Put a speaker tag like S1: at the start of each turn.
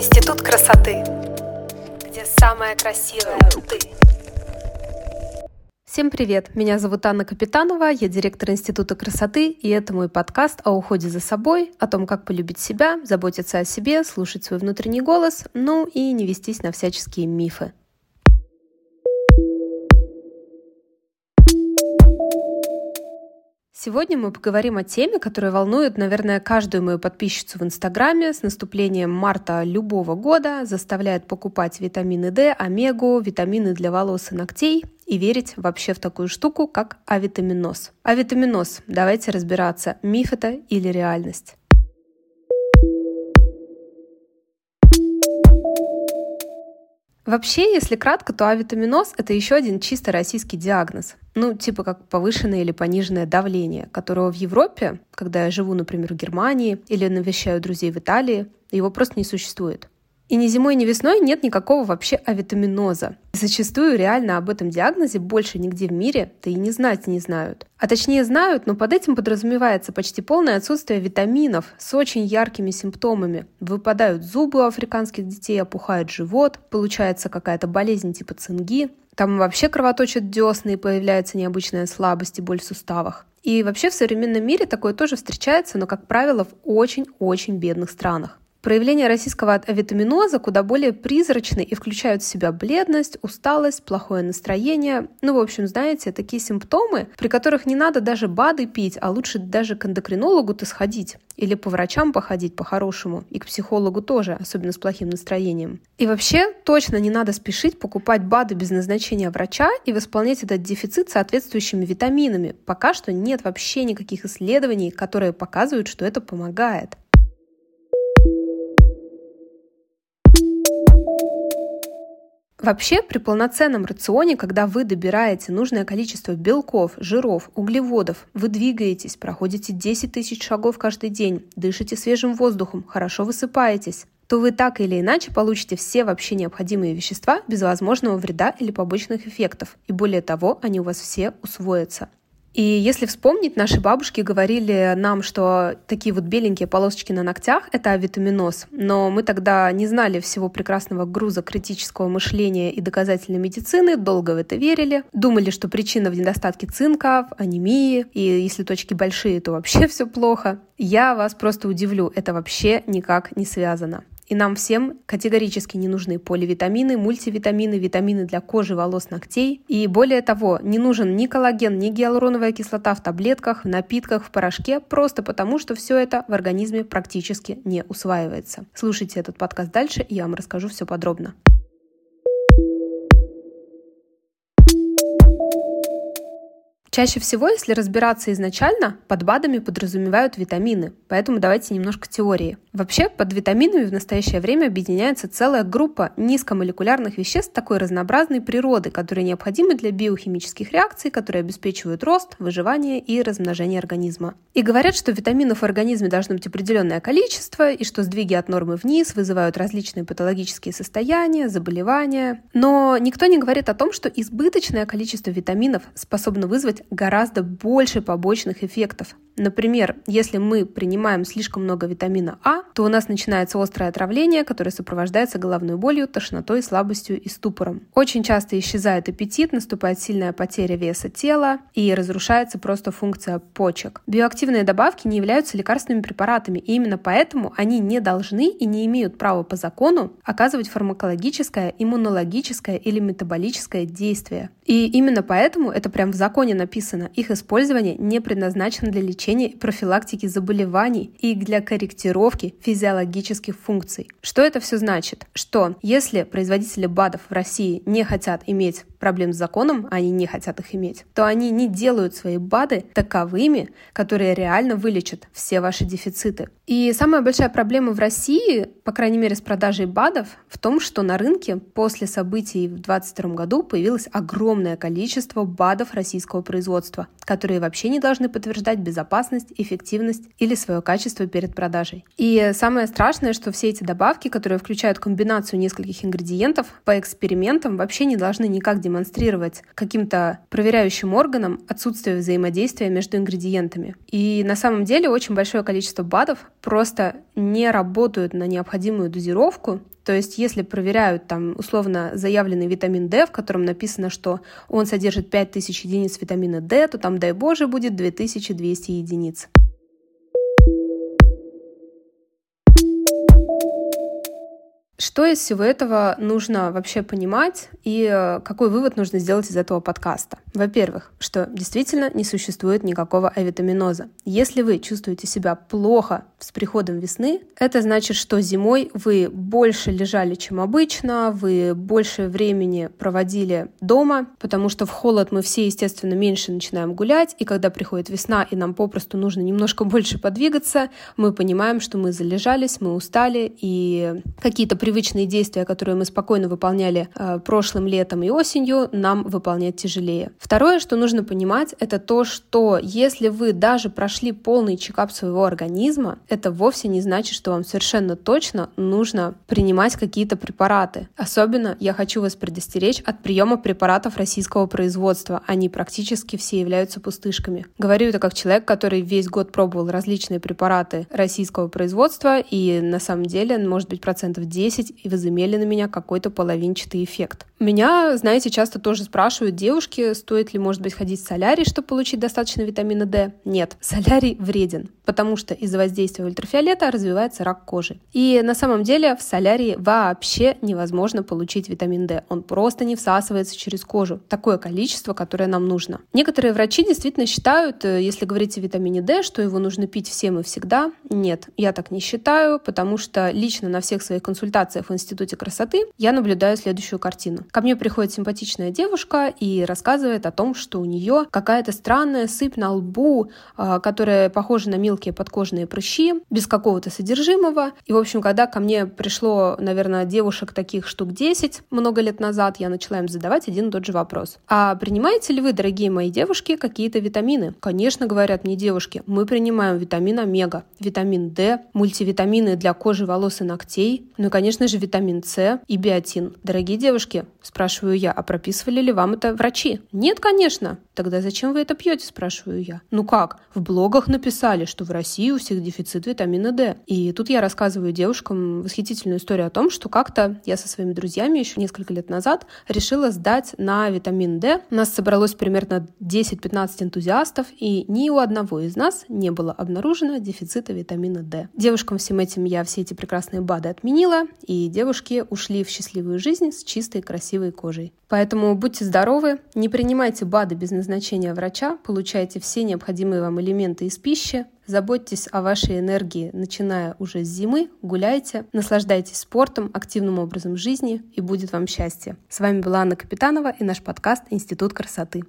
S1: Институт красоты, где самая красивая ты. Всем привет! Меня зовут Анна Капитанова, я директор Института красоты, и это мой подкаст о уходе за собой, о том, как полюбить себя, заботиться о себе, слушать свой внутренний голос, ну и не вестись на всяческие мифы. Сегодня мы поговорим о теме, которая волнует, наверное, каждую мою подписчицу в Инстаграме с наступлением марта любого года, заставляет покупать витамины D, омегу, витамины для волос и ногтей и верить вообще в такую штуку, как авитаминоз. Авитаминоз. Давайте разбираться, миф это или реальность. Вообще, если кратко, то авитаминоз – это еще один чисто российский диагноз. Ну, типа как повышенное или пониженное давление, которого в Европе, когда я живу, например, в Германии или навещаю друзей в Италии, его просто не существует. И ни зимой, ни весной нет никакого вообще авитаминоза. Зачастую реально об этом диагнозе больше нигде в мире, да и не знать не знают. А точнее знают, но под этим подразумевается почти полное отсутствие витаминов с очень яркими симптомами. Выпадают зубы у африканских детей, опухает живот, получается какая-то болезнь типа цинги. Там вообще кровоточат десны и появляется необычная слабость и боль в суставах. И вообще в современном мире такое тоже встречается, но, как правило, в очень-очень бедных странах. Проявления российского витаминоза куда более призрачны и включают в себя бледность, усталость, плохое настроение. Ну, в общем, знаете, такие симптомы, при которых не надо даже БАДы пить, а лучше даже к эндокринологу-то сходить. Или по врачам походить по-хорошему. И к психологу тоже, особенно с плохим настроением. И вообще, точно не надо спешить покупать БАДы без назначения врача и восполнять этот дефицит соответствующими витаминами. Пока что нет вообще никаких исследований, которые показывают, что это помогает. Вообще, при полноценном рационе, когда вы добираете нужное количество белков, жиров, углеводов, вы двигаетесь, проходите 10 тысяч шагов каждый день, дышите свежим воздухом, хорошо высыпаетесь, то вы так или иначе получите все вообще необходимые вещества без возможного вреда или побочных эффектов. И более того, они у вас все усвоятся. И если вспомнить, наши бабушки говорили нам, что такие вот беленькие полосочки на ногтях — это авитаминоз. Но мы тогда не знали всего прекрасного груза критического мышления и доказательной медицины, долго в это верили. Думали, что причина в недостатке цинка, в анемии, и если точки большие, то вообще все плохо. Я вас просто удивлю, это вообще никак не связано. И нам всем категорически не нужны поливитамины, мультивитамины, витамины для кожи, волос, ногтей. И более того, не нужен ни коллаген, ни гиалуроновая кислота в таблетках, в напитках, в порошке, просто потому что все это в организме практически не усваивается. Слушайте этот подкаст дальше, и я вам расскажу все подробно. Чаще всего, если разбираться изначально, под БАДами подразумевают витамины, поэтому давайте немножко теории. Вообще, под витаминами в настоящее время объединяется целая группа низкомолекулярных веществ такой разнообразной природы, которые необходимы для биохимических реакций, которые обеспечивают рост, выживание и размножение организма. И говорят, что витаминов в организме должно быть определенное количество, и что сдвиги от нормы вниз вызывают различные патологические состояния, заболевания. Но никто не говорит о том, что избыточное количество витаминов способно вызвать гораздо больше побочных эффектов. Например, если мы принимаем слишком много витамина А, то у нас начинается острое отравление, которое сопровождается головной болью, тошнотой, слабостью и ступором. Очень часто исчезает аппетит, наступает сильная потеря веса тела и разрушается просто функция почек. Биоактивные добавки не являются лекарственными препаратами, и именно поэтому они не должны и не имеют права по закону оказывать фармакологическое, иммунологическое или метаболическое действие. И именно поэтому это прям в законе написано. Их использование не предназначено для лечения лечения и профилактики заболеваний и для корректировки физиологических функций. Что это все значит? Что если производители БАДов в России не хотят иметь проблем с законом, они не хотят их иметь, то они не делают свои БАДы таковыми, которые реально вылечат все ваши дефициты. И самая большая проблема в России, по крайней мере с продажей БАДов, в том, что на рынке после событий в 2022 году появилось огромное количество БАДов российского производства, которые вообще не должны подтверждать безопасность, эффективность или свое качество перед продажей. И самое страшное, что все эти добавки, которые включают комбинацию нескольких ингредиентов, по экспериментам вообще не должны никак продемонстрировать каким-то проверяющим органам отсутствие взаимодействия между ингредиентами. И на самом деле очень большое количество БАДов просто не работают на необходимую дозировку, то есть, если проверяют там условно заявленный витамин D, в котором написано, что он содержит 5000 единиц витамина D, то там, дай боже, будет 2200 единиц. Что из всего этого нужно вообще понимать и э, какой вывод нужно сделать из этого подкаста? Во-первых, что действительно не существует никакого авитаминоза. Если вы чувствуете себя плохо с приходом весны, это значит, что зимой вы больше лежали, чем обычно, вы больше времени проводили дома, потому что в холод мы все, естественно, меньше начинаем гулять, и когда приходит весна, и нам попросту нужно немножко больше подвигаться, мы понимаем, что мы залежались, мы устали, и какие-то привычные действия, которые мы спокойно выполняли э, прошлым летом и осенью, нам выполнять тяжелее. Второе, что нужно понимать, это то, что если вы даже прошли полный чекап своего организма, это вовсе не значит, что вам совершенно точно нужно принимать какие-то препараты. Особенно я хочу вас предостеречь от приема препаратов российского производства. Они практически все являются пустышками. Говорю это как человек, который весь год пробовал различные препараты российского производства, и на самом деле, может быть, процентов 10 10 и возымели на меня какой-то половинчатый эффект. Меня, знаете, часто тоже спрашивают девушки, стоит ли, может быть, ходить в солярий, чтобы получить достаточно витамина D. Нет, солярий вреден, потому что из-за воздействия ультрафиолета развивается рак кожи. И на самом деле в солярии вообще невозможно получить витамин D. Он просто не всасывается через кожу. Такое количество, которое нам нужно. Некоторые врачи действительно считают, э, если говорить о витамине D, что его нужно пить всем и всегда. Нет, я так не считаю, потому что лично на всех своих консультациях в Институте красоты я наблюдаю следующую картину. Ко мне приходит симпатичная девушка и рассказывает о том, что у нее какая-то странная сыпь на лбу, а, которая похожа на мелкие подкожные прыщи, без какого-то содержимого. И, в общем, когда ко мне пришло, наверное, девушек таких штук 10 много лет назад, я начала им задавать один и тот же вопрос. А принимаете ли вы, дорогие мои девушки, какие-то витамины? Конечно, говорят мне девушки, мы принимаем витамин омега, витамин D, мультивитамины для кожи, волос и ногтей, ну и, конечно же, витамин С и биотин. Дорогие девушки, Спрашиваю я, а прописывали ли вам это врачи? Нет, конечно. Тогда зачем вы это пьете, спрашиваю я. Ну как? В блогах написали, что в России у всех дефицит витамина D. И тут я рассказываю девушкам восхитительную историю о том, что как-то я со своими друзьями еще несколько лет назад решила сдать на витамин D. У нас собралось примерно 10-15 энтузиастов, и ни у одного из нас не было обнаружено дефицита витамина D. Девушкам всем этим я все эти прекрасные БАДы отменила, и девушки ушли в счастливую жизнь с чистой, красивой кожей. Поэтому будьте здоровы, не принимайте БАДы без назначения врача, получайте все необходимые вам элементы из пищи, заботьтесь о вашей энергии, начиная уже с зимы, гуляйте, наслаждайтесь спортом, активным образом жизни и будет вам счастье. С вами была Анна Капитанова и наш подкаст «Институт красоты».